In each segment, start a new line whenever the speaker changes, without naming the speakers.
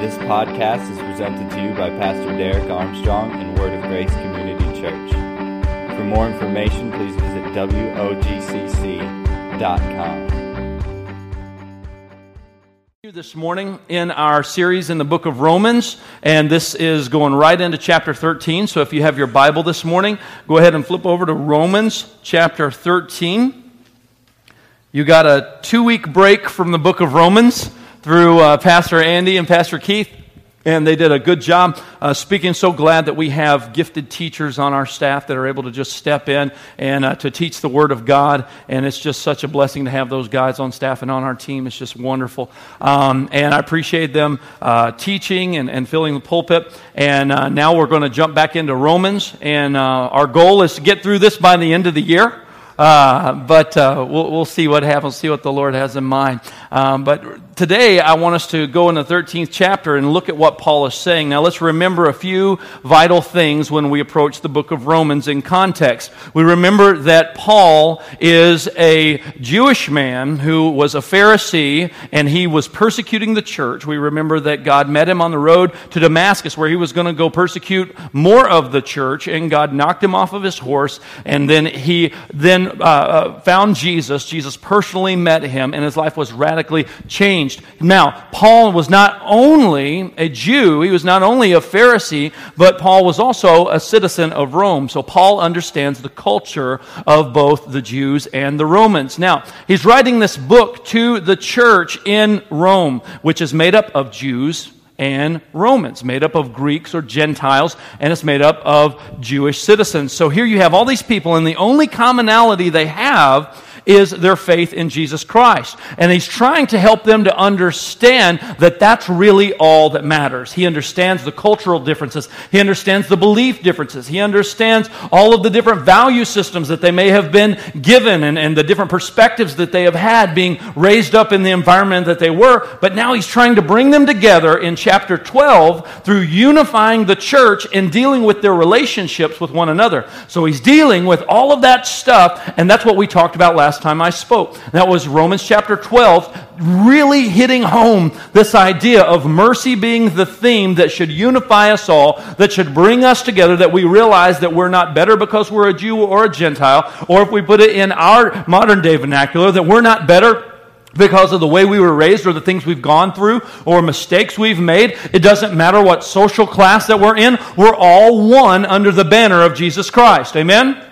This podcast is presented to you by Pastor Derek Armstrong and Word of Grace Community Church. For more information, please visit WOGCC.com.
This morning in our series in the book of Romans, and this is going right into chapter 13. So if you have your Bible this morning, go ahead and flip over to Romans chapter 13. You got a two week break from the book of Romans through uh, Pastor Andy and Pastor Keith, and they did a good job uh, speaking. So glad that we have gifted teachers on our staff that are able to just step in and uh, to teach the Word of God. And it's just such a blessing to have those guys on staff and on our team. It's just wonderful. Um, and I appreciate them uh, teaching and, and, filling the pulpit. And uh, now we're going to jump back into Romans. And uh, our goal is to get through this by the end of the year. Uh, but uh, we'll, we'll, see what happens, see what the Lord has in mind. Um, but today, I want us to go in the 13th chapter and look at what Paul is saying. Now, let's remember a few vital things when we approach the book of Romans in context. We remember that Paul is a Jewish man who was a Pharisee and he was persecuting the church. We remember that God met him on the road to Damascus where he was going to go persecute more of the church, and God knocked him off of his horse, and then he then uh, uh, found Jesus. Jesus personally met him, and his life was radically changed. Now, Paul was not only a Jew, he was not only a Pharisee, but Paul was also a citizen of Rome. So Paul understands the culture of both the Jews and the Romans. Now, he's writing this book to the church in Rome, which is made up of Jews and Romans, made up of Greeks or Gentiles, and it's made up of Jewish citizens. So here you have all these people, and the only commonality they have is their faith in Jesus Christ. And he's trying to help them to understand that that's really all that matters. He understands the cultural differences, he understands the belief differences, he understands all of the different value systems that they may have been given and, and the different perspectives that they have had being raised up in the environment that they were. But now he's trying to bring them together in chapter 12 through unifying the church and dealing with their relationships with one another. So he's dealing with all of that stuff, and that's what we talked about last last time I spoke. That was Romans chapter 12, really hitting home this idea of mercy being the theme that should unify us all, that should bring us together, that we realize that we're not better because we're a Jew or a Gentile, or if we put it in our modern day vernacular, that we're not better because of the way we were raised or the things we've gone through or mistakes we've made. It doesn't matter what social class that we're in. We're all one under the banner of Jesus Christ. Amen?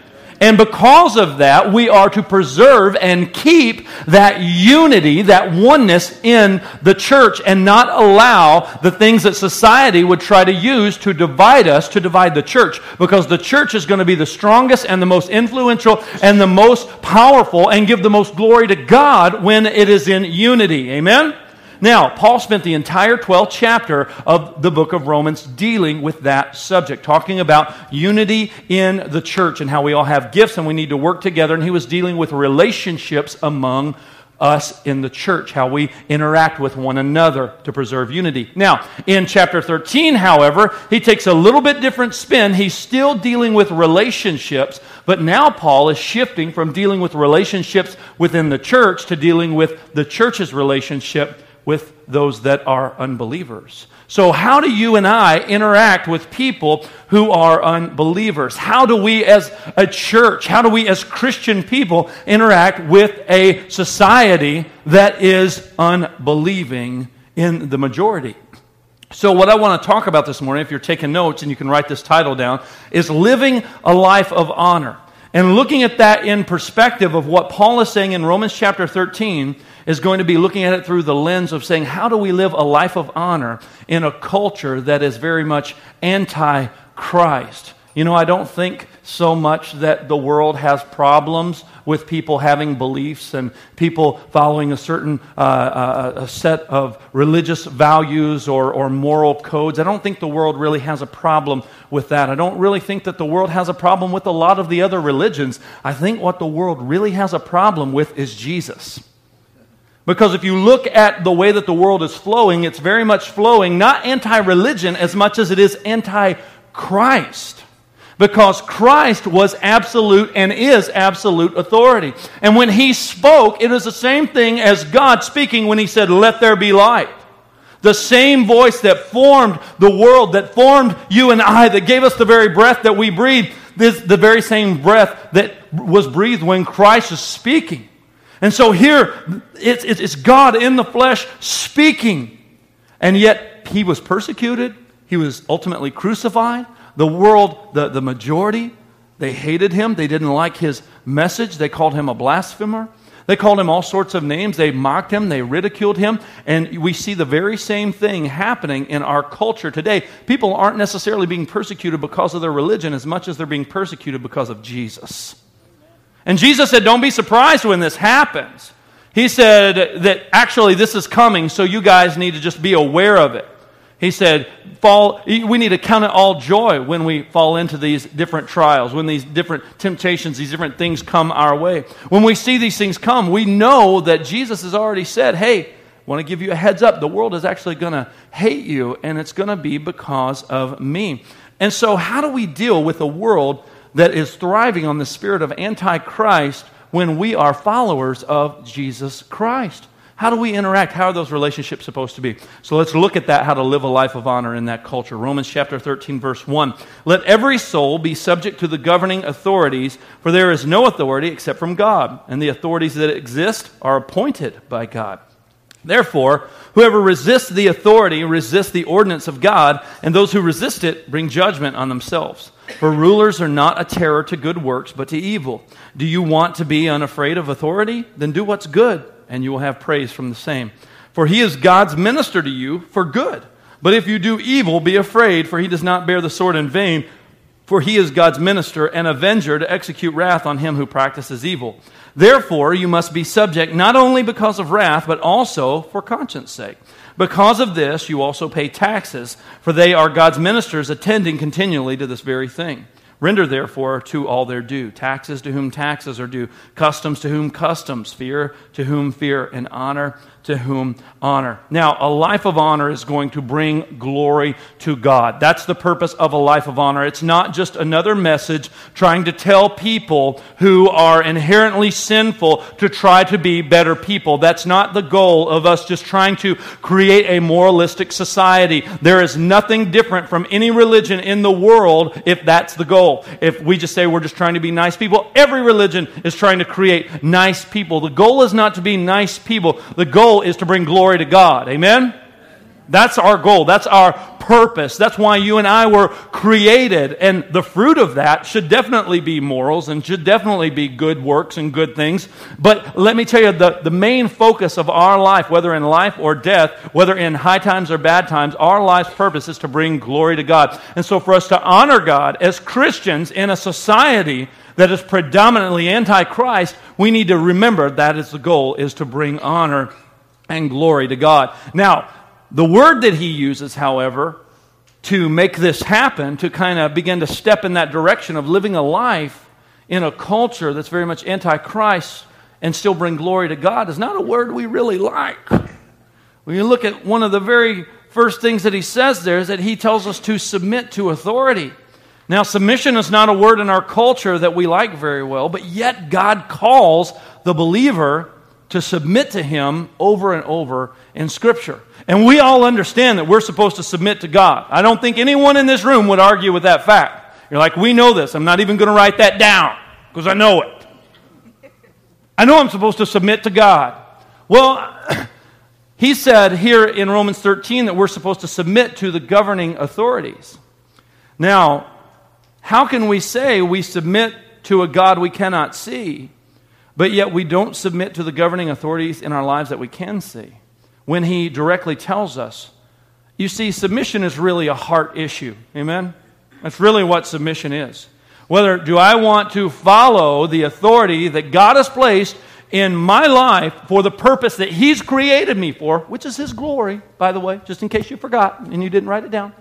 And because of that, we are to preserve and keep that unity, that oneness in the church, and not allow the things that society would try to use to divide us, to divide the church. Because the church is going to be the strongest and the most influential and the most powerful and give the most glory to God when it is in unity. Amen? Now, Paul spent the entire 12th chapter of the book of Romans dealing with that subject, talking about unity in the church and how we all have gifts and we need to work together. And he was dealing with relationships among us in the church, how we interact with one another to preserve unity. Now, in chapter 13, however, he takes a little bit different spin. He's still dealing with relationships, but now Paul is shifting from dealing with relationships within the church to dealing with the church's relationship with those that are unbelievers. So, how do you and I interact with people who are unbelievers? How do we, as a church, how do we, as Christian people, interact with a society that is unbelieving in the majority? So, what I want to talk about this morning, if you're taking notes and you can write this title down, is living a life of honor. And looking at that in perspective of what Paul is saying in Romans chapter 13, is going to be looking at it through the lens of saying, how do we live a life of honor in a culture that is very much anti Christ? You know, I don't think so much that the world has problems with people having beliefs and people following a certain uh, uh, a set of religious values or, or moral codes. I don't think the world really has a problem with that. I don't really think that the world has a problem with a lot of the other religions. I think what the world really has a problem with is Jesus. Because if you look at the way that the world is flowing, it's very much flowing not anti religion as much as it is anti Christ. Because Christ was absolute and is absolute authority. And when he spoke, it is the same thing as God speaking when he said, Let there be light. The same voice that formed the world, that formed you and I, that gave us the very breath that we breathe, the very same breath that was breathed when Christ is speaking. And so here, it's, it's God in the flesh speaking. And yet, he was persecuted. He was ultimately crucified. The world, the, the majority, they hated him. They didn't like his message. They called him a blasphemer. They called him all sorts of names. They mocked him. They ridiculed him. And we see the very same thing happening in our culture today. People aren't necessarily being persecuted because of their religion as much as they're being persecuted because of Jesus. And Jesus said, Don't be surprised when this happens. He said that actually this is coming, so you guys need to just be aware of it. He said, fall, we need to count it all joy when we fall into these different trials, when these different temptations, these different things come our way. When we see these things come, we know that Jesus has already said, hey, I want to give you a heads up. The world is actually going to hate you, and it's going to be because of me. And so, how do we deal with a world that is thriving on the spirit of Antichrist when we are followers of Jesus Christ? How do we interact? How are those relationships supposed to be? So let's look at that, how to live a life of honor in that culture. Romans chapter 13, verse 1. Let every soul be subject to the governing authorities, for there is no authority except from God, and the authorities that exist are appointed by God. Therefore, whoever resists the authority resists the ordinance of God, and those who resist it bring judgment on themselves. For rulers are not a terror to good works, but to evil. Do you want to be unafraid of authority? Then do what's good, and you will have praise from the same. For he is God's minister to you for good. But if you do evil, be afraid, for he does not bear the sword in vain. For he is God's minister and avenger to execute wrath on him who practices evil. Therefore, you must be subject not only because of wrath, but also for conscience sake. Because of this, you also pay taxes, for they are God's ministers attending continually to this very thing. Render therefore to all their due taxes to whom taxes are due, customs to whom customs, fear to whom fear, and honor to whom honor. Now, a life of honor is going to bring glory to God. That's the purpose of a life of honor. It's not just another message trying to tell people who are inherently sinful to try to be better people. That's not the goal of us just trying to create a moralistic society. There is nothing different from any religion in the world if that's the goal. If we just say we're just trying to be nice people, every religion is trying to create nice people. The goal is not to be nice people. The goal goal is to bring glory to God. Amen? That's our goal. That's our purpose. That's why you and I were created. And the fruit of that should definitely be morals and should definitely be good works and good things. But let me tell you, the, the main focus of our life, whether in life or death, whether in high times or bad times, our life's purpose is to bring glory to God. And so for us to honor God as Christians in a society that is predominantly anti-Christ, we need to remember that is the goal, is to bring honor and glory to God. Now, the word that he uses, however, to make this happen, to kind of begin to step in that direction of living a life in a culture that's very much anti Christ and still bring glory to God, is not a word we really like. When you look at one of the very first things that he says there is that he tells us to submit to authority. Now, submission is not a word in our culture that we like very well, but yet God calls the believer to submit to Him over and over in Scripture. And we all understand that we're supposed to submit to God. I don't think anyone in this room would argue with that fact. You're like, we know this. I'm not even going to write that down because I know it. I know I'm supposed to submit to God. Well, he said here in Romans 13 that we're supposed to submit to the governing authorities. Now, how can we say we submit to a God we cannot see but yet we don't submit to the governing authorities in our lives that we can see when he directly tells us. You see, submission is really a heart issue. Amen? That's really what submission is. Whether do I want to follow the authority that God has placed in my life for the purpose that He's created me for, which is His glory, by the way, just in case you forgot and you didn't write it down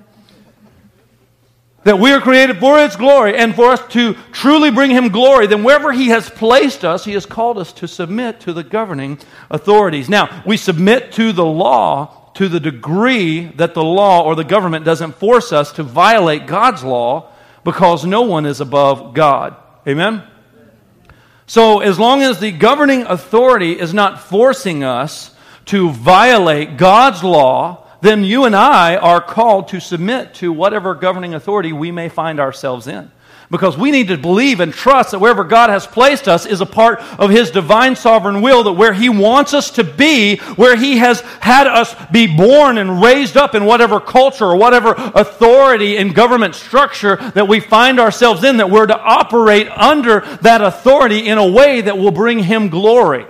that we are created for His glory and for us to truly bring Him glory, then wherever He has placed us, He has called us to submit to the governing authorities. Now, we submit to the law to the degree that the law or the government doesn't force us to violate God's law because no one is above God. Amen? So, as long as the governing authority is not forcing us to violate God's law, then you and I are called to submit to whatever governing authority we may find ourselves in. Because we need to believe and trust that wherever God has placed us is a part of His divine sovereign will, that where He wants us to be, where He has had us be born and raised up in whatever culture or whatever authority and government structure that we find ourselves in, that we're to operate under that authority in a way that will bring Him glory,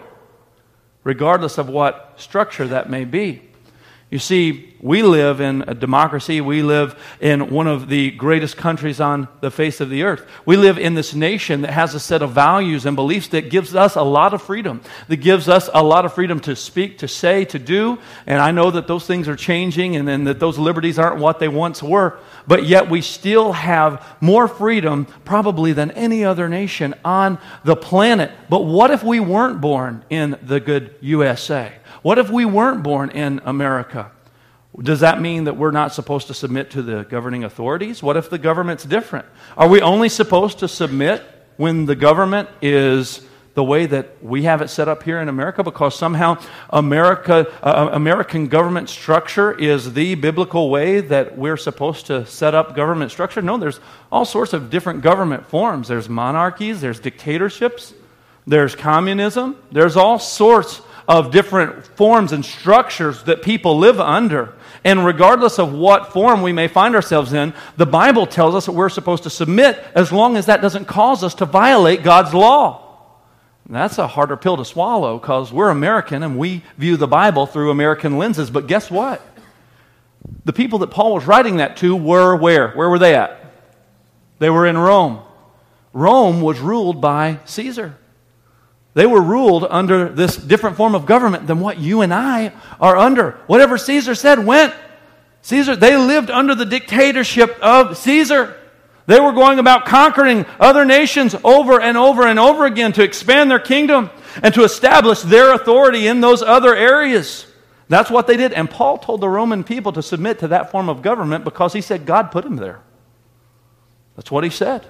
regardless of what structure that may be. You see, we live in a democracy. We live in one of the greatest countries on the face of the earth. We live in this nation that has a set of values and beliefs that gives us a lot of freedom, that gives us a lot of freedom to speak, to say, to do. And I know that those things are changing and, and that those liberties aren't what they once were. But yet we still have more freedom probably than any other nation on the planet. But what if we weren't born in the good USA? What if we weren't born in America? Does that mean that we're not supposed to submit to the governing authorities? What if the government's different? Are we only supposed to submit when the government is the way that we have it set up here in America because somehow America, uh, American government structure is the biblical way that we're supposed to set up government structure? No, there's all sorts of different government forms. There's monarchies, there's dictatorships, there's communism, there's all sorts of different forms and structures that people live under. And regardless of what form we may find ourselves in, the Bible tells us that we're supposed to submit as long as that doesn't cause us to violate God's law. And that's a harder pill to swallow because we're American and we view the Bible through American lenses. But guess what? The people that Paul was writing that to were where? Where were they at? They were in Rome. Rome was ruled by Caesar. They were ruled under this different form of government than what you and I are under. Whatever Caesar said went. Caesar, they lived under the dictatorship of Caesar. They were going about conquering other nations over and over and over again to expand their kingdom and to establish their authority in those other areas. That's what they did. And Paul told the Roman people to submit to that form of government because he said God put him there. That's what he said.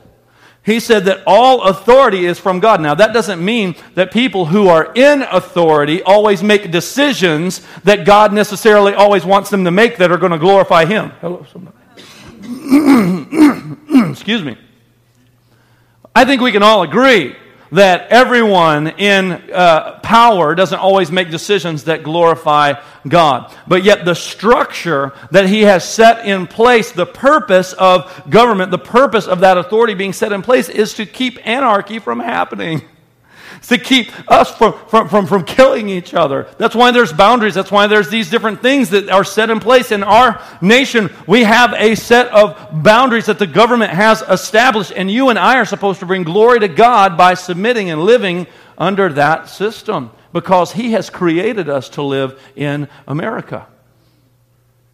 He said that all authority is from God. Now, that doesn't mean that people who are in authority always make decisions that God necessarily always wants them to make that are going to glorify Him. Hello, somebody. Excuse me. I think we can all agree that everyone in uh, power doesn't always make decisions that glorify God. But yet, the structure that He has set in place, the purpose of government, the purpose of that authority being set in place is to keep anarchy from happening to keep us from, from, from, from killing each other. That's why there's boundaries. That's why there's these different things that are set in place. In our nation, we have a set of boundaries that the government has established, and you and I are supposed to bring glory to God by submitting and living under that system because He has created us to live in America.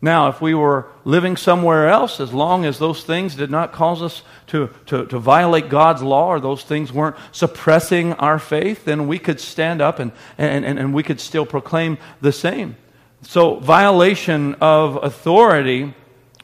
Now, if we were living somewhere else, as long as those things did not cause us to, to, to, violate God's law or those things weren't suppressing our faith, then we could stand up and, and, and, and we could still proclaim the same. So, violation of authority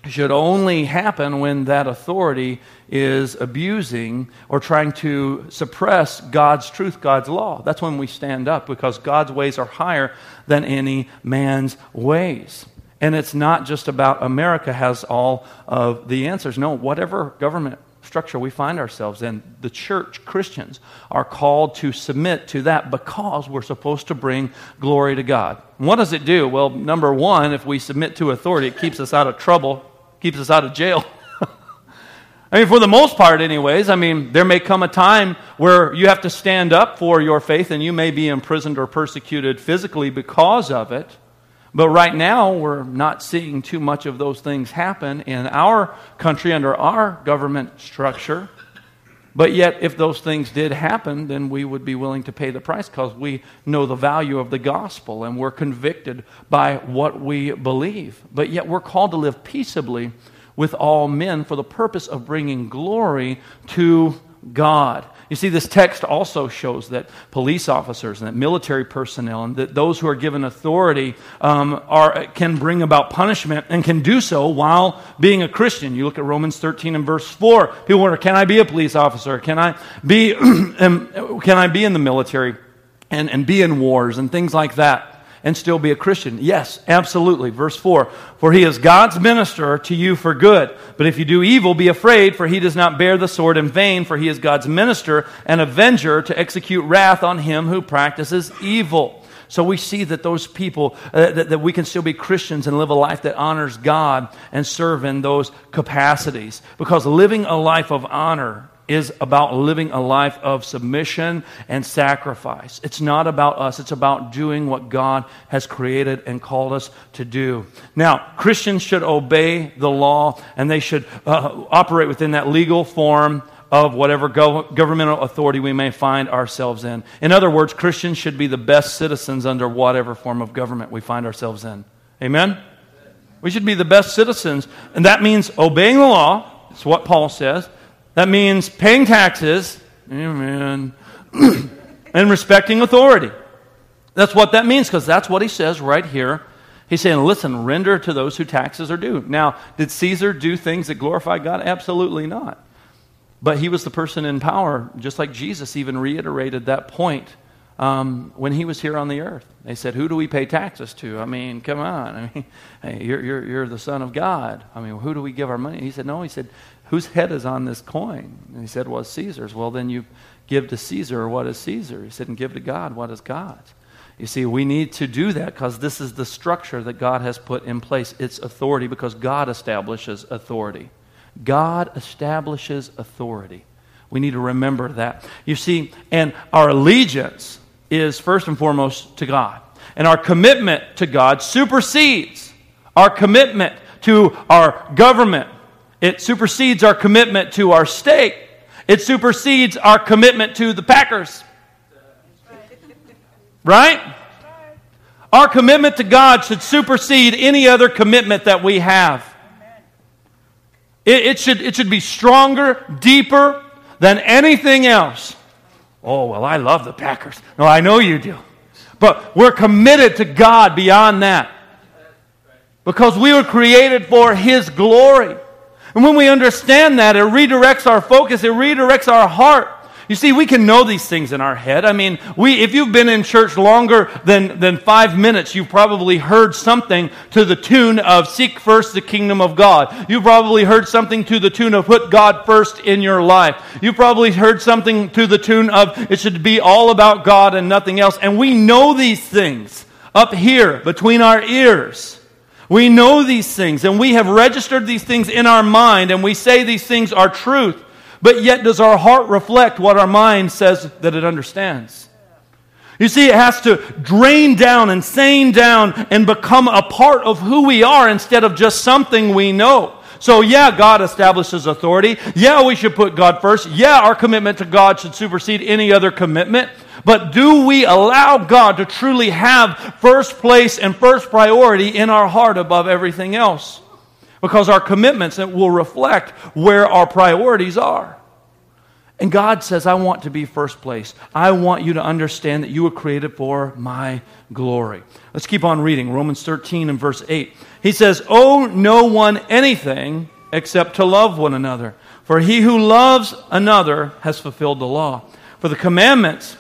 should only happen when that authority is abusing or trying to suppress God's truth, God's law. That's when we stand up because God's ways are higher than any man's ways. And it's not just about America has all of the answers. No, whatever government structure we find ourselves in, the church, Christians, are called to submit to that because we're supposed to bring glory to God. And what does it do? Well, number one, if we submit to authority, it keeps us out of trouble, keeps us out of jail. I mean, for the most part, anyways, I mean, there may come a time where you have to stand up for your faith and you may be imprisoned or persecuted physically because of it. But right now, we're not seeing too much of those things happen in our country under our government structure. But yet, if those things did happen, then we would be willing to pay the price because we know the value of the gospel and we're convicted by what we believe. But yet, we're called to live peaceably with all men for the purpose of bringing glory to God. You see, this text also shows that police officers and that military personnel and that those who are given authority um, are, can bring about punishment and can do so while being a Christian. You look at Romans 13 and verse 4. People wonder, can I be a police officer? Can I be, can I be in the military and, and be in wars and things like that? And still be a Christian? Yes, absolutely. Verse 4 For he is God's minister to you for good. But if you do evil, be afraid, for he does not bear the sword in vain, for he is God's minister and avenger to execute wrath on him who practices evil. So we see that those people, uh, that, that we can still be Christians and live a life that honors God and serve in those capacities. Because living a life of honor is about living a life of submission and sacrifice. It's not about us, it's about doing what God has created and called us to do. Now, Christians should obey the law and they should uh, operate within that legal form of whatever go- governmental authority we may find ourselves in. In other words, Christians should be the best citizens under whatever form of government we find ourselves in. Amen? We should be the best citizens, and that means obeying the law. That's what Paul says. That means paying taxes. Amen. and respecting authority. That's what that means, because that's what he says right here. He's saying, listen, render to those who taxes are due. Now, did Caesar do things that glorify God? Absolutely not. But he was the person in power, just like Jesus even reiterated that point um, when he was here on the earth. They said, Who do we pay taxes to? I mean, come on. I mean, hey, you're, you're, you're the Son of God. I mean, who do we give our money? He said, No. He said, Whose head is on this coin? And he said, Well, Caesar's. Well, then you give to Caesar what is Caesar. He said, And give to God what is God's. You see, we need to do that because this is the structure that God has put in place. It's authority because God establishes authority. God establishes authority. We need to remember that. You see, and our allegiance is first and foremost to God. And our commitment to God supersedes our commitment to our government. It supersedes our commitment to our state. It supersedes our commitment to the Packers. Right? Our commitment to God should supersede any other commitment that we have. It, it, should, it should be stronger, deeper than anything else. Oh, well, I love the Packers. No, I know you do. But we're committed to God beyond that. Because we were created for His glory. And when we understand that, it redirects our focus, it redirects our heart. You see, we can know these things in our head. I mean, we, if you've been in church longer than, than five minutes, you've probably heard something to the tune of seek first the kingdom of God. You've probably heard something to the tune of put God first in your life. You've probably heard something to the tune of it should be all about God and nothing else. And we know these things up here between our ears. We know these things and we have registered these things in our mind and we say these things are truth. But yet, does our heart reflect what our mind says that it understands? You see, it has to drain down and sane down and become a part of who we are instead of just something we know. So, yeah, God establishes authority. Yeah, we should put God first. Yeah, our commitment to God should supersede any other commitment. But do we allow God to truly have first place and first priority in our heart above everything else? because our commitments will reflect where our priorities are. And God says, I want to be first place. I want you to understand that you were created for my glory. Let's keep on reading Romans 13 and verse 8. He says, Owe no one anything except to love one another. For he who loves another has fulfilled the law. For the commandments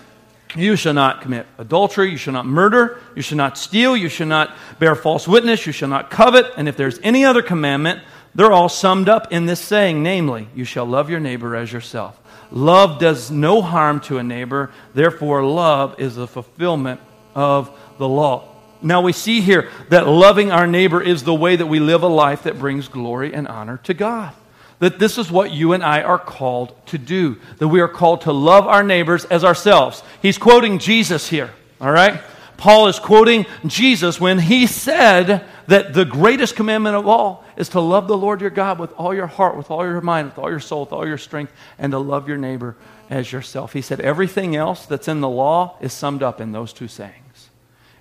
you shall not commit adultery. You shall not murder. You shall not steal. You shall not bear false witness. You shall not covet. And if there's any other commandment, they're all summed up in this saying, namely, you shall love your neighbor as yourself. Love does no harm to a neighbor. Therefore, love is the fulfillment of the law. Now we see here that loving our neighbor is the way that we live a life that brings glory and honor to God that this is what you and I are called to do, that we are called to love our neighbors as ourselves. He's quoting Jesus here, all right? Paul is quoting Jesus when he said that the greatest commandment of all is to love the Lord your God with all your heart, with all your mind, with all your soul, with all your strength, and to love your neighbor as yourself. He said everything else that's in the law is summed up in those two sayings.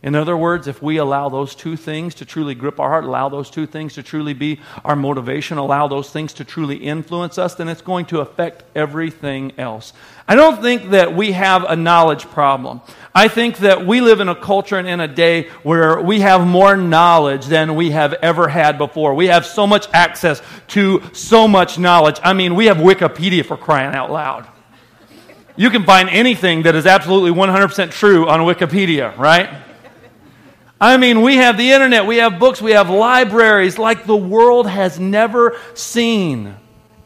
In other words, if we allow those two things to truly grip our heart, allow those two things to truly be our motivation, allow those things to truly influence us, then it's going to affect everything else. I don't think that we have a knowledge problem. I think that we live in a culture and in a day where we have more knowledge than we have ever had before. We have so much access to so much knowledge. I mean, we have Wikipedia for crying out loud. You can find anything that is absolutely 100% true on Wikipedia, right? I mean, we have the internet, we have books, we have libraries like the world has never seen.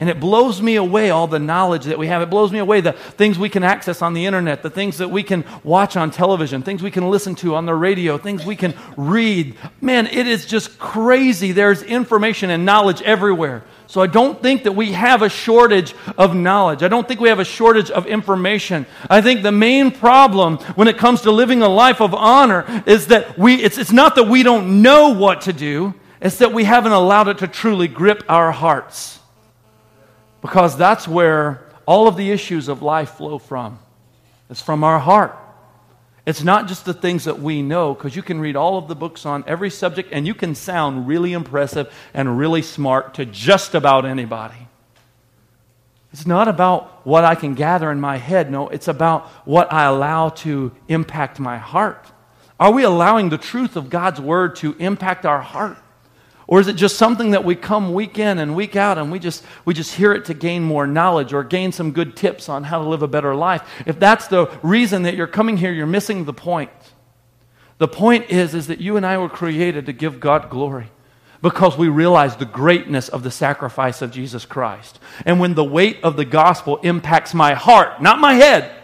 And it blows me away all the knowledge that we have. It blows me away the things we can access on the internet, the things that we can watch on television, things we can listen to on the radio, things we can read. Man, it is just crazy. There's information and knowledge everywhere. So I don't think that we have a shortage of knowledge. I don't think we have a shortage of information. I think the main problem when it comes to living a life of honor is that we, it's, it's not that we don't know what to do, it's that we haven't allowed it to truly grip our hearts. Because that's where all of the issues of life flow from. It's from our heart. It's not just the things that we know, because you can read all of the books on every subject and you can sound really impressive and really smart to just about anybody. It's not about what I can gather in my head. No, it's about what I allow to impact my heart. Are we allowing the truth of God's word to impact our heart? Or is it just something that we come week in and week out and we just, we just hear it to gain more knowledge or gain some good tips on how to live a better life? If that's the reason that you're coming here, you're missing the point. The point is, is that you and I were created to give God glory because we realize the greatness of the sacrifice of Jesus Christ. And when the weight of the gospel impacts my heart, not my head,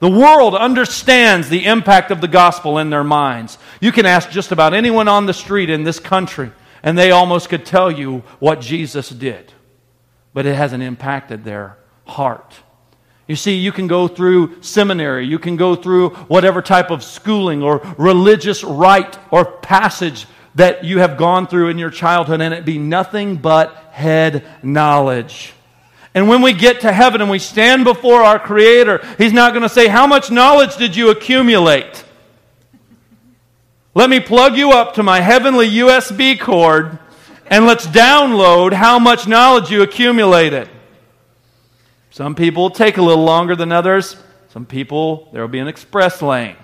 the world understands the impact of the gospel in their minds. You can ask just about anyone on the street in this country and they almost could tell you what Jesus did, but it hasn't impacted their heart. You see, you can go through seminary, you can go through whatever type of schooling or religious rite or passage that you have gone through in your childhood, and it be nothing but head knowledge. And when we get to heaven and we stand before our Creator, He's not going to say, How much knowledge did you accumulate? Let me plug you up to my heavenly USB cord and let's download how much knowledge you accumulated. Some people take a little longer than others. Some people, there will be an express lane.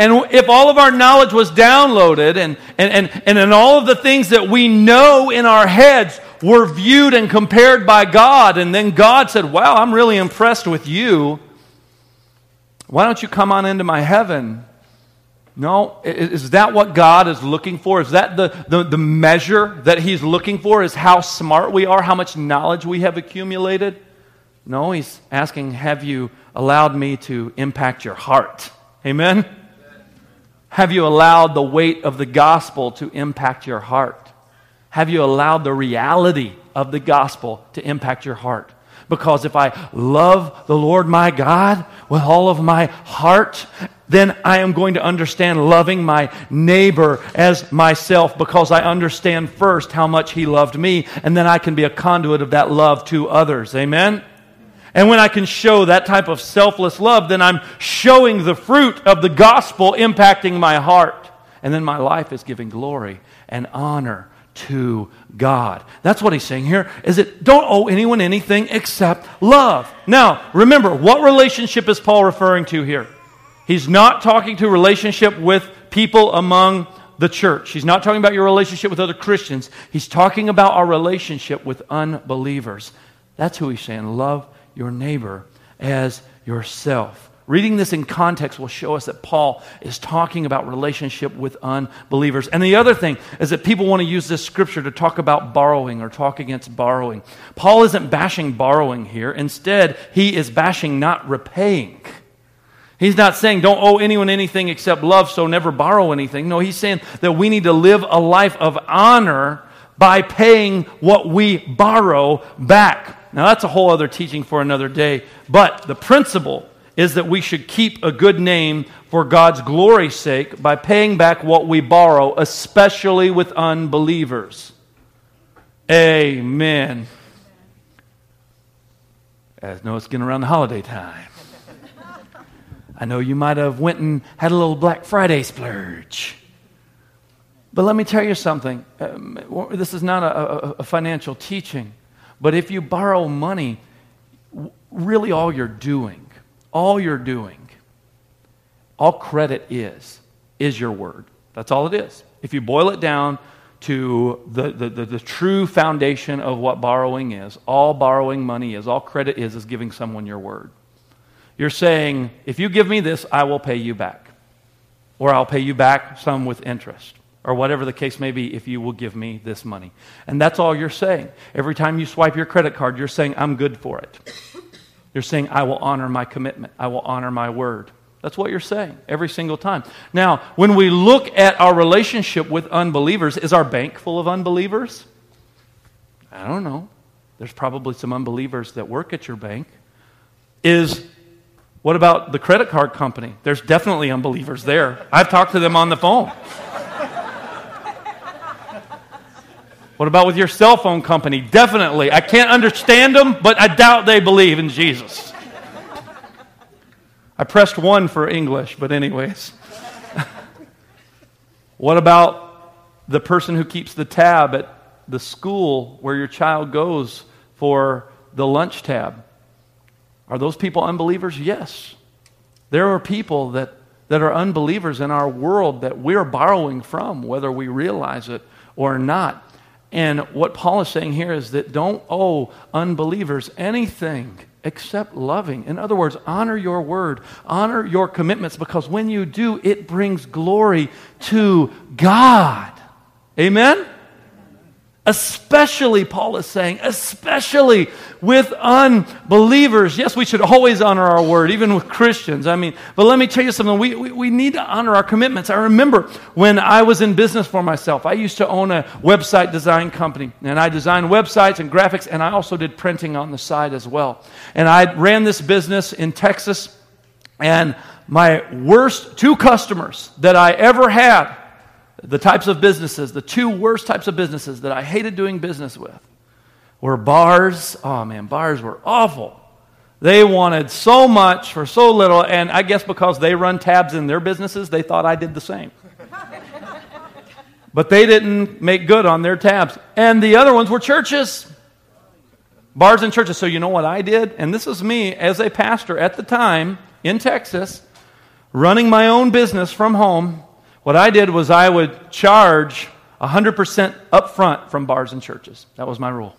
And if all of our knowledge was downloaded and, and, and, and, and all of the things that we know in our heads were viewed and compared by God, and then God said, Wow, I'm really impressed with you why don't you come on into my heaven? No, is that what God is looking for? Is that the, the, the, measure that He's looking for? Is how smart we are, how much knowledge we have accumulated? No, He's asking, Have you allowed me to impact your heart? Amen? Have you allowed the weight of the gospel to impact your heart? Have you allowed the reality of the gospel to impact your heart? Because if I love the Lord my God with all of my heart, then I am going to understand loving my neighbor as myself because I understand first how much he loved me, and then I can be a conduit of that love to others. Amen? And when I can show that type of selfless love, then I'm showing the fruit of the gospel impacting my heart. And then my life is giving glory and honor to God. That's what he's saying here is it don't owe anyone anything except love. Now, remember, what relationship is Paul referring to here? He's not talking to relationship with people among the church. He's not talking about your relationship with other Christians. He's talking about our relationship with unbelievers. That's who he's saying. Love your neighbor as yourself. Reading this in context will show us that Paul is talking about relationship with unbelievers. And the other thing is that people want to use this scripture to talk about borrowing or talk against borrowing. Paul isn't bashing borrowing here. Instead, he is bashing not repaying. He's not saying don't owe anyone anything except love, so never borrow anything. No, he's saying that we need to live a life of honor by paying what we borrow back. Now, that's a whole other teaching for another day. But the principle is that we should keep a good name for God's glory's sake by paying back what we borrow, especially with unbelievers. Amen. As know it's getting around the holiday time. I know you might have went and had a little Black Friday splurge. But let me tell you something. Um, this is not a, a, a financial teaching. But if you borrow money, really all you're doing all you're doing, all credit is, is your word. That's all it is. If you boil it down to the, the, the, the, true foundation of what borrowing is, all borrowing money is, all credit is, is giving someone your word. You're saying, if you give me this, I will pay you back. Or I'll pay you back some with interest. Or whatever the case may be, if you will give me this money. And that's all you're saying. Every time you swipe your credit card, you're saying, I'm good for it. You're saying, I will honor my commitment. I will honor my word. That's what you're saying every single time. Now, when we look at our relationship with unbelievers, is our bank full of unbelievers? I don't know. There's probably some unbelievers that work at your bank. Is what about the credit card company? There's definitely unbelievers there. I've talked to them on the phone. What about with your cell phone company? Definitely. I can't understand them, but I doubt they believe in Jesus. I pressed one for English, but, anyways. what about the person who keeps the tab at the school where your child goes for the lunch tab? Are those people unbelievers? Yes. There are people that, that are unbelievers in our world that we're borrowing from, whether we realize it or not. And what Paul is saying here is that don't owe unbelievers anything except loving. In other words, honor your word, honor your commitments, because when you do, it brings glory to God. Amen? Especially, Paul is saying, especially with unbelievers. Yes, we should always honor our word, even with Christians. I mean, but let me tell you something. We, we, we, need to honor our commitments. I remember when I was in business for myself, I used to own a website design company, and I designed websites and graphics, and I also did printing on the side as well. And I ran this business in Texas, and my worst two customers that I ever had the types of businesses, the two worst types of businesses that I hated doing business with were bars. Oh man, bars were awful. They wanted so much for so little, and I guess because they run tabs in their businesses, they thought I did the same. but they didn't make good on their tabs. And the other ones were churches. Bars and churches. So you know what I did? And this is me as a pastor at the time in Texas, running my own business from home. What I did was I would charge 100% upfront from bars and churches. That was my rule.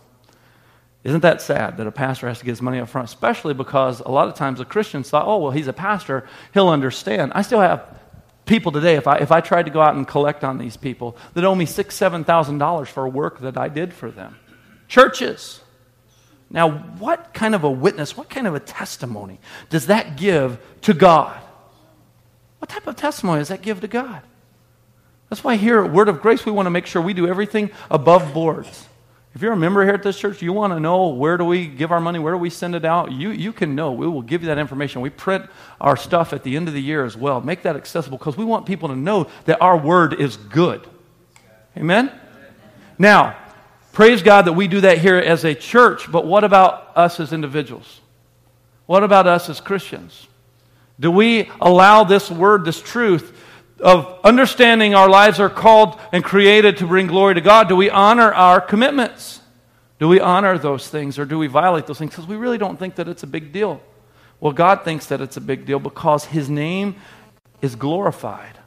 Isn't that sad that a pastor has to get his money up front, especially because a lot of times the Christians thought, oh, well, he's a pastor, he'll understand. I still have people today, if I, if I tried to go out and collect on these people, that owe me six, seven thousand dollars for work that I did for them. Churches. Now, what kind of a witness, what kind of a testimony does that give to God? What type of testimony does that give to God? That's why here at Word of Grace, we want to make sure we do everything above boards. If you're a member here at this church, you want to know where do we give our money, where do we send it out, you, you can know. We will give you that information. We print our stuff at the end of the year as well. Make that accessible because we want people to know that our word is good. Amen? Now, praise God that we do that here as a church, but what about us as individuals? What about us as Christians? Do we allow this word, this truth, of understanding our lives are called and created to bring glory to God, do we honor our commitments? Do we honor those things or do we violate those things? Because we really don't think that it's a big deal. Well, God thinks that it's a big deal because His name is glorified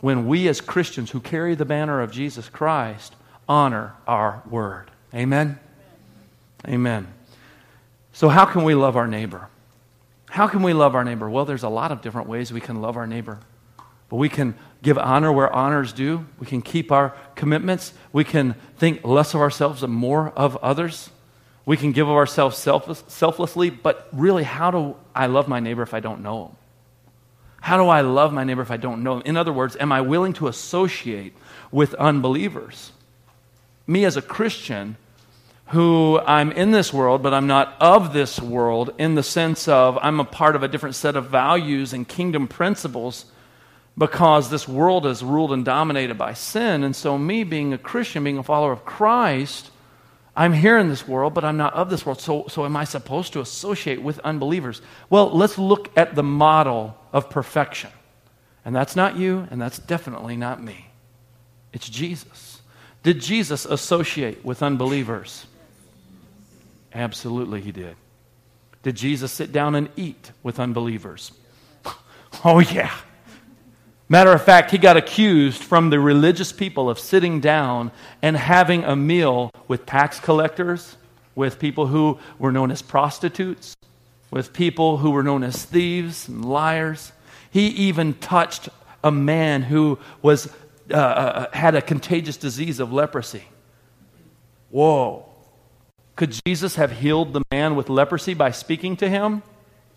when we, as Christians who carry the banner of Jesus Christ, honor our word. Amen? Amen. So, how can we love our neighbor? How can we love our neighbor? Well, there's a lot of different ways we can love our neighbor. But we can give honor where honors due. We can keep our commitments. We can think less of ourselves and more of others. We can give of ourselves selfless, selflessly, but really, how do I love my neighbor if I don't know him? How do I love my neighbor if I don't know him? In other words, am I willing to associate with unbelievers? Me as a Christian, who I'm in this world, but I'm not of this world in the sense of I'm a part of a different set of values and kingdom principles because this world is ruled and dominated by sin. And so, me being a Christian, being a follower of Christ, I'm here in this world, but I'm not of this world. So, so am I supposed to associate with unbelievers? Well, let's look at the model of perfection. And that's not you, and that's definitely not me. It's Jesus. Did Jesus associate with unbelievers? Absolutely, he did. Did Jesus sit down and eat with unbelievers? Oh, yeah. Matter of fact, he got accused from the religious people of sitting down and having a meal with tax collectors, with people who were known as prostitutes. with people who were known as thieves and liars. He even touched a man who was, uh, uh, had a contagious disease of leprosy. Whoa. Could Jesus have healed the man with leprosy by speaking to him?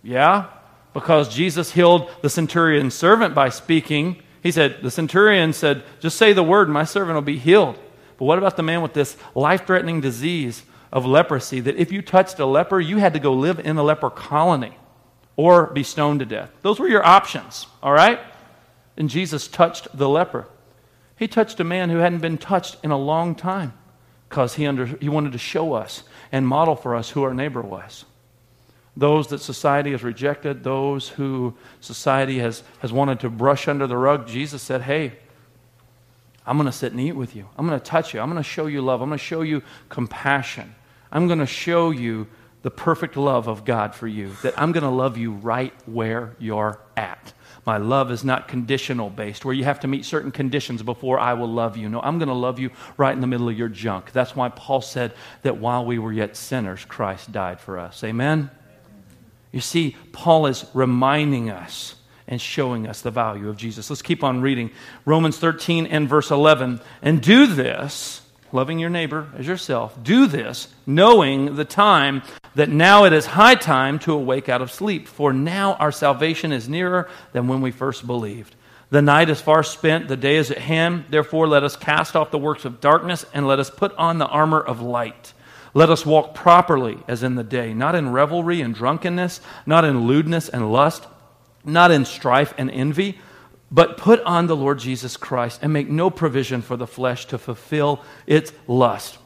Yeah, because Jesus healed the centurion's servant by speaking. He said, The centurion said, Just say the word, and my servant will be healed. But what about the man with this life threatening disease of leprosy that if you touched a leper, you had to go live in a leper colony or be stoned to death? Those were your options, all right? And Jesus touched the leper. He touched a man who hadn't been touched in a long time because he, under, he wanted to show us and model for us who our neighbor was. Those that society has rejected, those who society has, has wanted to brush under the rug, Jesus said, Hey, I'm going to sit and eat with you. I'm going to touch you. I'm going to show you love. I'm going to show you compassion. I'm going to show you the perfect love of God for you, that I'm going to love you right where you're at. My love is not conditional based, where you have to meet certain conditions before I will love you. No, I'm going to love you right in the middle of your junk. That's why Paul said that while we were yet sinners, Christ died for us. Amen? You see, Paul is reminding us and showing us the value of Jesus. Let's keep on reading. Romans 13 and verse 11. And do this, loving your neighbor as yourself, do this, knowing the time that now it is high time to awake out of sleep. For now our salvation is nearer than when we first believed. The night is far spent, the day is at hand. Therefore, let us cast off the works of darkness and let us put on the armor of light. Let us walk properly as in the day, not in revelry and drunkenness, not in lewdness and lust, not in strife and envy, but put on the Lord Jesus Christ and make no provision for the flesh to fulfill its lust.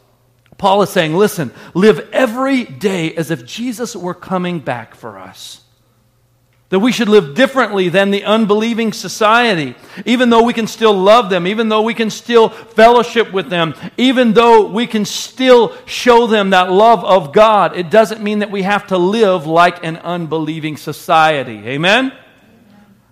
Paul is saying, listen, live every day as if Jesus were coming back for us. That we should live differently than the unbelieving society, even though we can still love them, even though we can still fellowship with them, even though we can still show them that love of God. It doesn't mean that we have to live like an unbelieving society. Amen?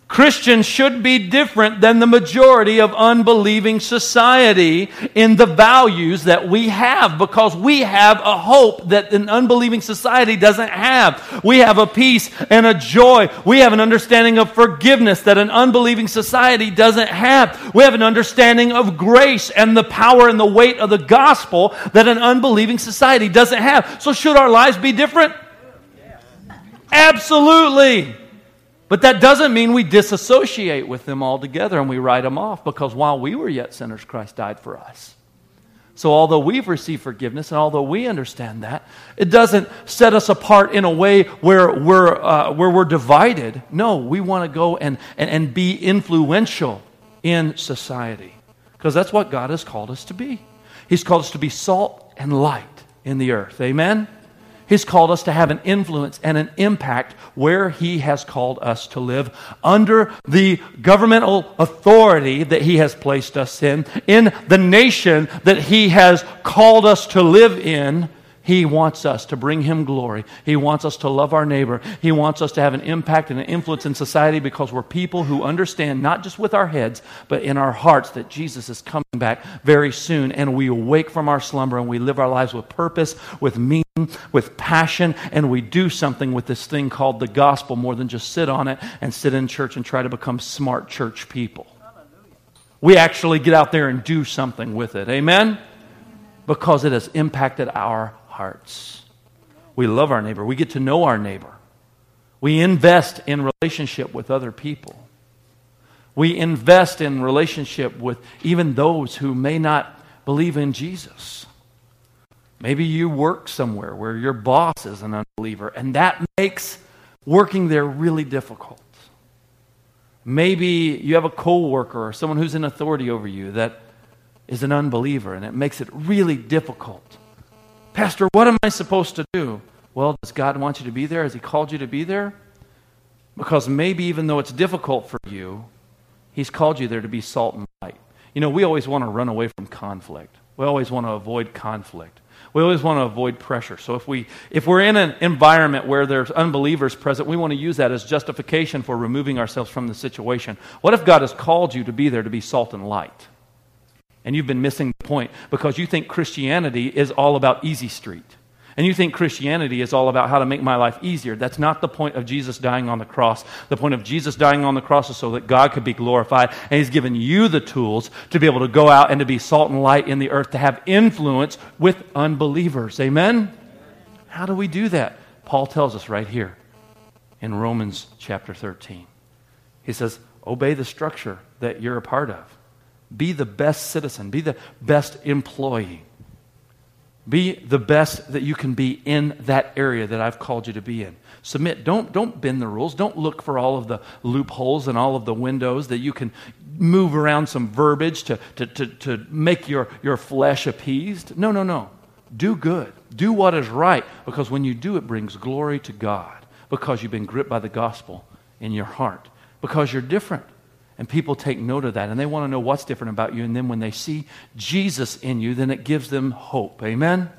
Christians should be different than the majority of unbelieving society in the values that we have because we have a hope that an unbelieving society doesn't have. We have a peace and a joy. We have an understanding of forgiveness that an unbelieving society doesn't have. We have an understanding of grace and the power and the weight of the gospel that an unbelieving society doesn't have. So, should our lives be different? Absolutely. But that doesn't mean we disassociate with them altogether and we write them off because while we were yet sinners, Christ died for us. So, although we've received forgiveness and although we understand that, it doesn't set us apart in a way where we're, uh, where we're divided. No, we want to go and, and, and be influential in society because that's what God has called us to be. He's called us to be salt and light in the earth. Amen? He's called us to have an influence and an impact where He has called us to live under the governmental authority that He has placed us in, in the nation that He has called us to live in, he wants us to bring Him glory. He wants us to love our neighbor. He wants us to have an impact and an influence in society because we're people who understand, not just with our heads, but in our hearts, that Jesus is coming back very soon. And we awake from our slumber and we live our lives with purpose, with meaning, with passion, and we do something with this thing called the gospel more than just sit on it and sit in church and try to become smart church people. We actually get out there and do something with it. Amen? Because it has impacted our hearts. We love our neighbor. We get to know our neighbor. We invest in relationship with other people. We invest in relationship with even those who may not believe in Jesus. Maybe you work somewhere where your boss is an unbeliever, and that makes working there really difficult. Maybe you have a coworker or someone who's in authority over you that is an unbeliever, and it makes it really difficult Pastor, what am I supposed to do? Well, does God want you to be there? Has He called you to be there? Because maybe even though it's difficult for you, He's called you there to be salt and light. You know, we always want to run away from conflict. We always want to avoid conflict. We always want to avoid pressure. So if we if we're in an environment where there's unbelievers present, we want to use that as justification for removing ourselves from the situation. What if God has called you to be there to be salt and light? And you've been missing the point because you think Christianity is all about easy street. And you think Christianity is all about how to make my life easier. That's not the point of Jesus dying on the cross. The point of Jesus dying on the cross is so that God could be glorified. And He's given you the tools to be able to go out and to be salt and light in the earth, to have influence with unbelievers. Amen? How do we do that? Paul tells us right here in Romans chapter 13. He says, Obey the structure that you're a part of. Be the best citizen, be the best employee. Be the best that you can be in that area that I've called you to be in. Submit. Don't, don't bend the rules. Don't look for all of the loopholes and all of the windows that you can move around some verbiage to, to, to, to make your, your flesh appeased. No, no, no. Do good. Do what is right because when you do, it brings glory to God because you've been gripped by the gospel in your heart because you're different. And people take note of that and they want to know what's different about you. And then when they see Jesus in you, then it gives them hope. Amen?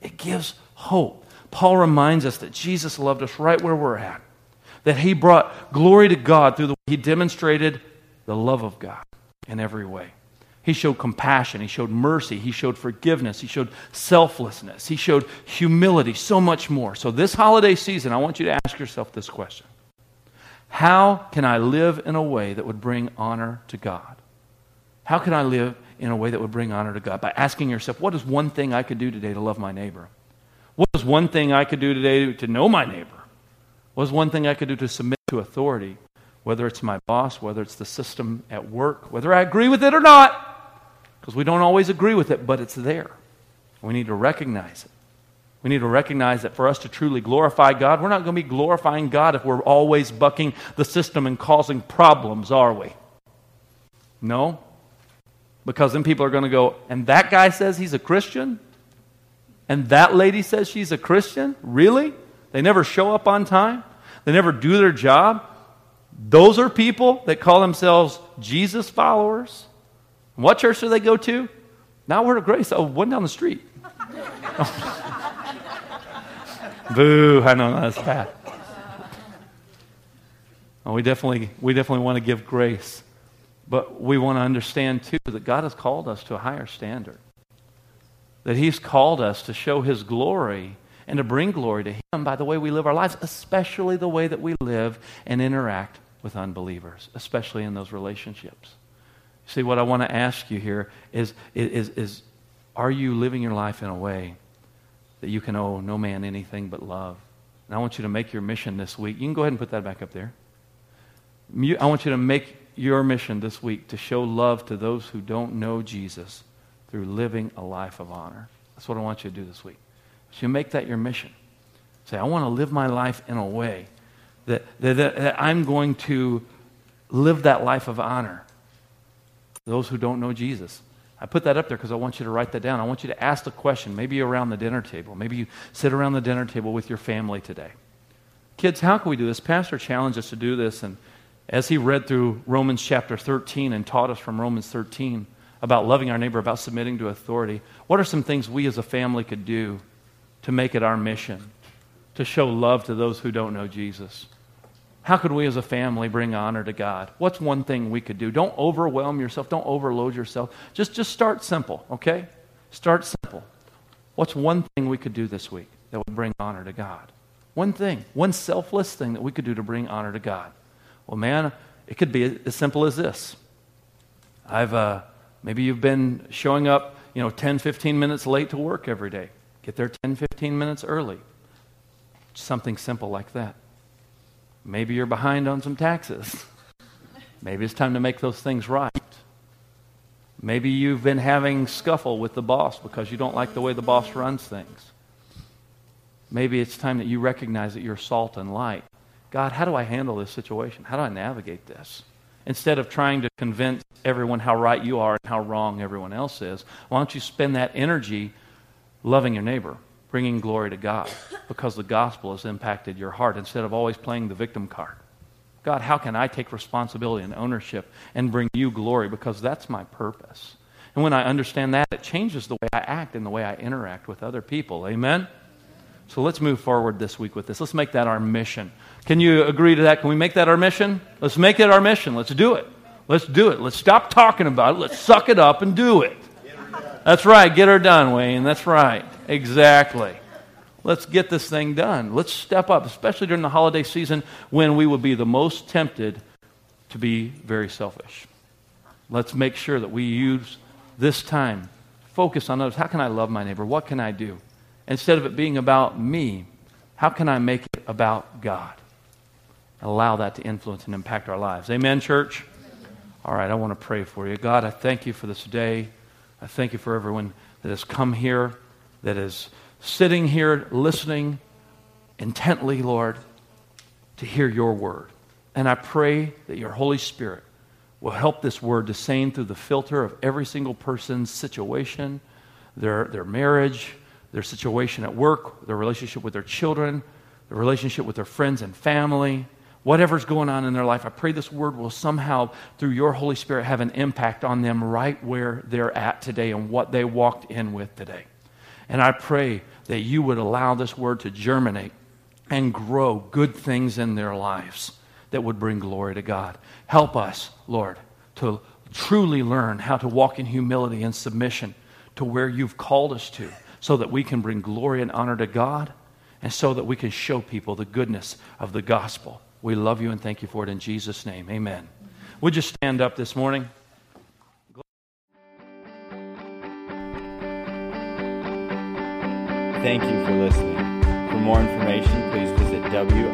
It gives hope. Paul reminds us that Jesus loved us right where we're at, that he brought glory to God through the way he demonstrated the love of God in every way. He showed compassion. He showed mercy. He showed forgiveness. He showed selflessness. He showed humility, so much more. So, this holiday season, I want you to ask yourself this question how can I live in a way that would bring honor to God? How can I live in a way that would bring honor to God? By asking yourself, what is one thing I could do today to love my neighbor? What is one thing I could do today to know my neighbor? What is one thing I could do to submit to authority, whether it's my boss, whether it's the system at work, whether I agree with it or not? Because we don't always agree with it, but it's there. We need to recognize it. We need to recognize that for us to truly glorify God, we're not going to be glorifying God if we're always bucking the system and causing problems, are we? No. Because then people are going to go, and that guy says he's a Christian? And that lady says she's a Christian? Really? They never show up on time? They never do their job? Those are people that call themselves Jesus followers. What church do they go to? Now we're at Grace. Oh, one down the street. Boo, I know that's bad. Well, we definitely, we definitely want to give grace, but we want to understand too that God has called us to a higher standard. That He's called us to show His glory and to bring glory to Him by the way we live our lives, especially the way that we live and interact with unbelievers, especially in those relationships. See, what I want to ask you here is, is, is are you living your life in a way that you can owe no man anything but love. And I want you to make your mission this week. You can go ahead and put that back up there. I want you to make your mission this week to show love to those who don't know Jesus through living a life of honor. That's what I want you to do this week. So you make that your mission. Say, I want to live my life in a way that, that, that I'm going to live that life of honor. Those who don't know Jesus. I put that up there because I want you to write that down. I want you to ask the question, maybe around the dinner table. Maybe you sit around the dinner table with your family today. Kids, how can we do this? Pastor challenged us to do this, and as he read through Romans chapter 13 and taught us from Romans 13 about loving our neighbor, about submitting to authority, what are some things we as a family could do to make it our mission to show love to those who don't know Jesus? How could we as a family bring honor to God? What's one thing we could do? Don't overwhelm yourself. Don't overload yourself. Just, just start simple, okay? Start simple. What's one thing we could do this week that would bring honor to God? One thing, one selfless thing that we could do to bring honor to God. Well, man, it could be as simple as this. I've, uh, maybe you've been showing up, you know, 10, 15 minutes late to work every day. Get there 10, 15 minutes early. Something simple like that. Maybe you're behind on some taxes. Maybe it's time to make those things right. Maybe you've been having scuffle with the boss because you don't like the way the boss runs things. Maybe it's time that you recognize that you're salt and light. God, how do I handle this situation? How do I navigate this? Instead of trying to convince everyone how right you are and how wrong everyone else is, why don't you spend that energy loving your neighbor? Bringing glory to God because the gospel has impacted your heart instead of always playing the victim card. God, how can I take responsibility and ownership and bring you glory because that's my purpose? And when I understand that, it changes the way I act and the way I interact with other people. Amen? So let's move forward this week with this. Let's make that our mission. Can you agree to that? Can we make that our mission? Let's make it our mission. Let's do it. Let's do it. Let's stop talking about it. Let's suck it up and do it. That's right. Get her done, Wayne. That's right. Exactly. Let's get this thing done. Let's step up, especially during the holiday season when we will be the most tempted to be very selfish. Let's make sure that we use this time, focus on others. How can I love my neighbor? What can I do? Instead of it being about me, how can I make it about God? Allow that to influence and impact our lives. Amen, church? All right, I want to pray for you. God, I thank you for this day. I thank you for everyone that has come here, that is sitting here listening intently, Lord, to hear your word. And I pray that your Holy Spirit will help this word to through the filter of every single person's situation, their, their marriage, their situation at work, their relationship with their children, their relationship with their friends and family, whatever's going on in their life. I pray this word will somehow, through your Holy Spirit, have an impact on them right where they're at today and what they walked in with today. And I pray that you would allow this word to germinate and grow good things in their lives that would bring glory to God. Help us, Lord, to truly learn how to walk in humility and submission to where you've called us to so that we can bring glory and honor to God and so that we can show people the goodness of the gospel. We love you and thank you for it in Jesus' name. Amen. Would you stand up this morning?
Thank you for listening. For more information, please visit WOGCC.com.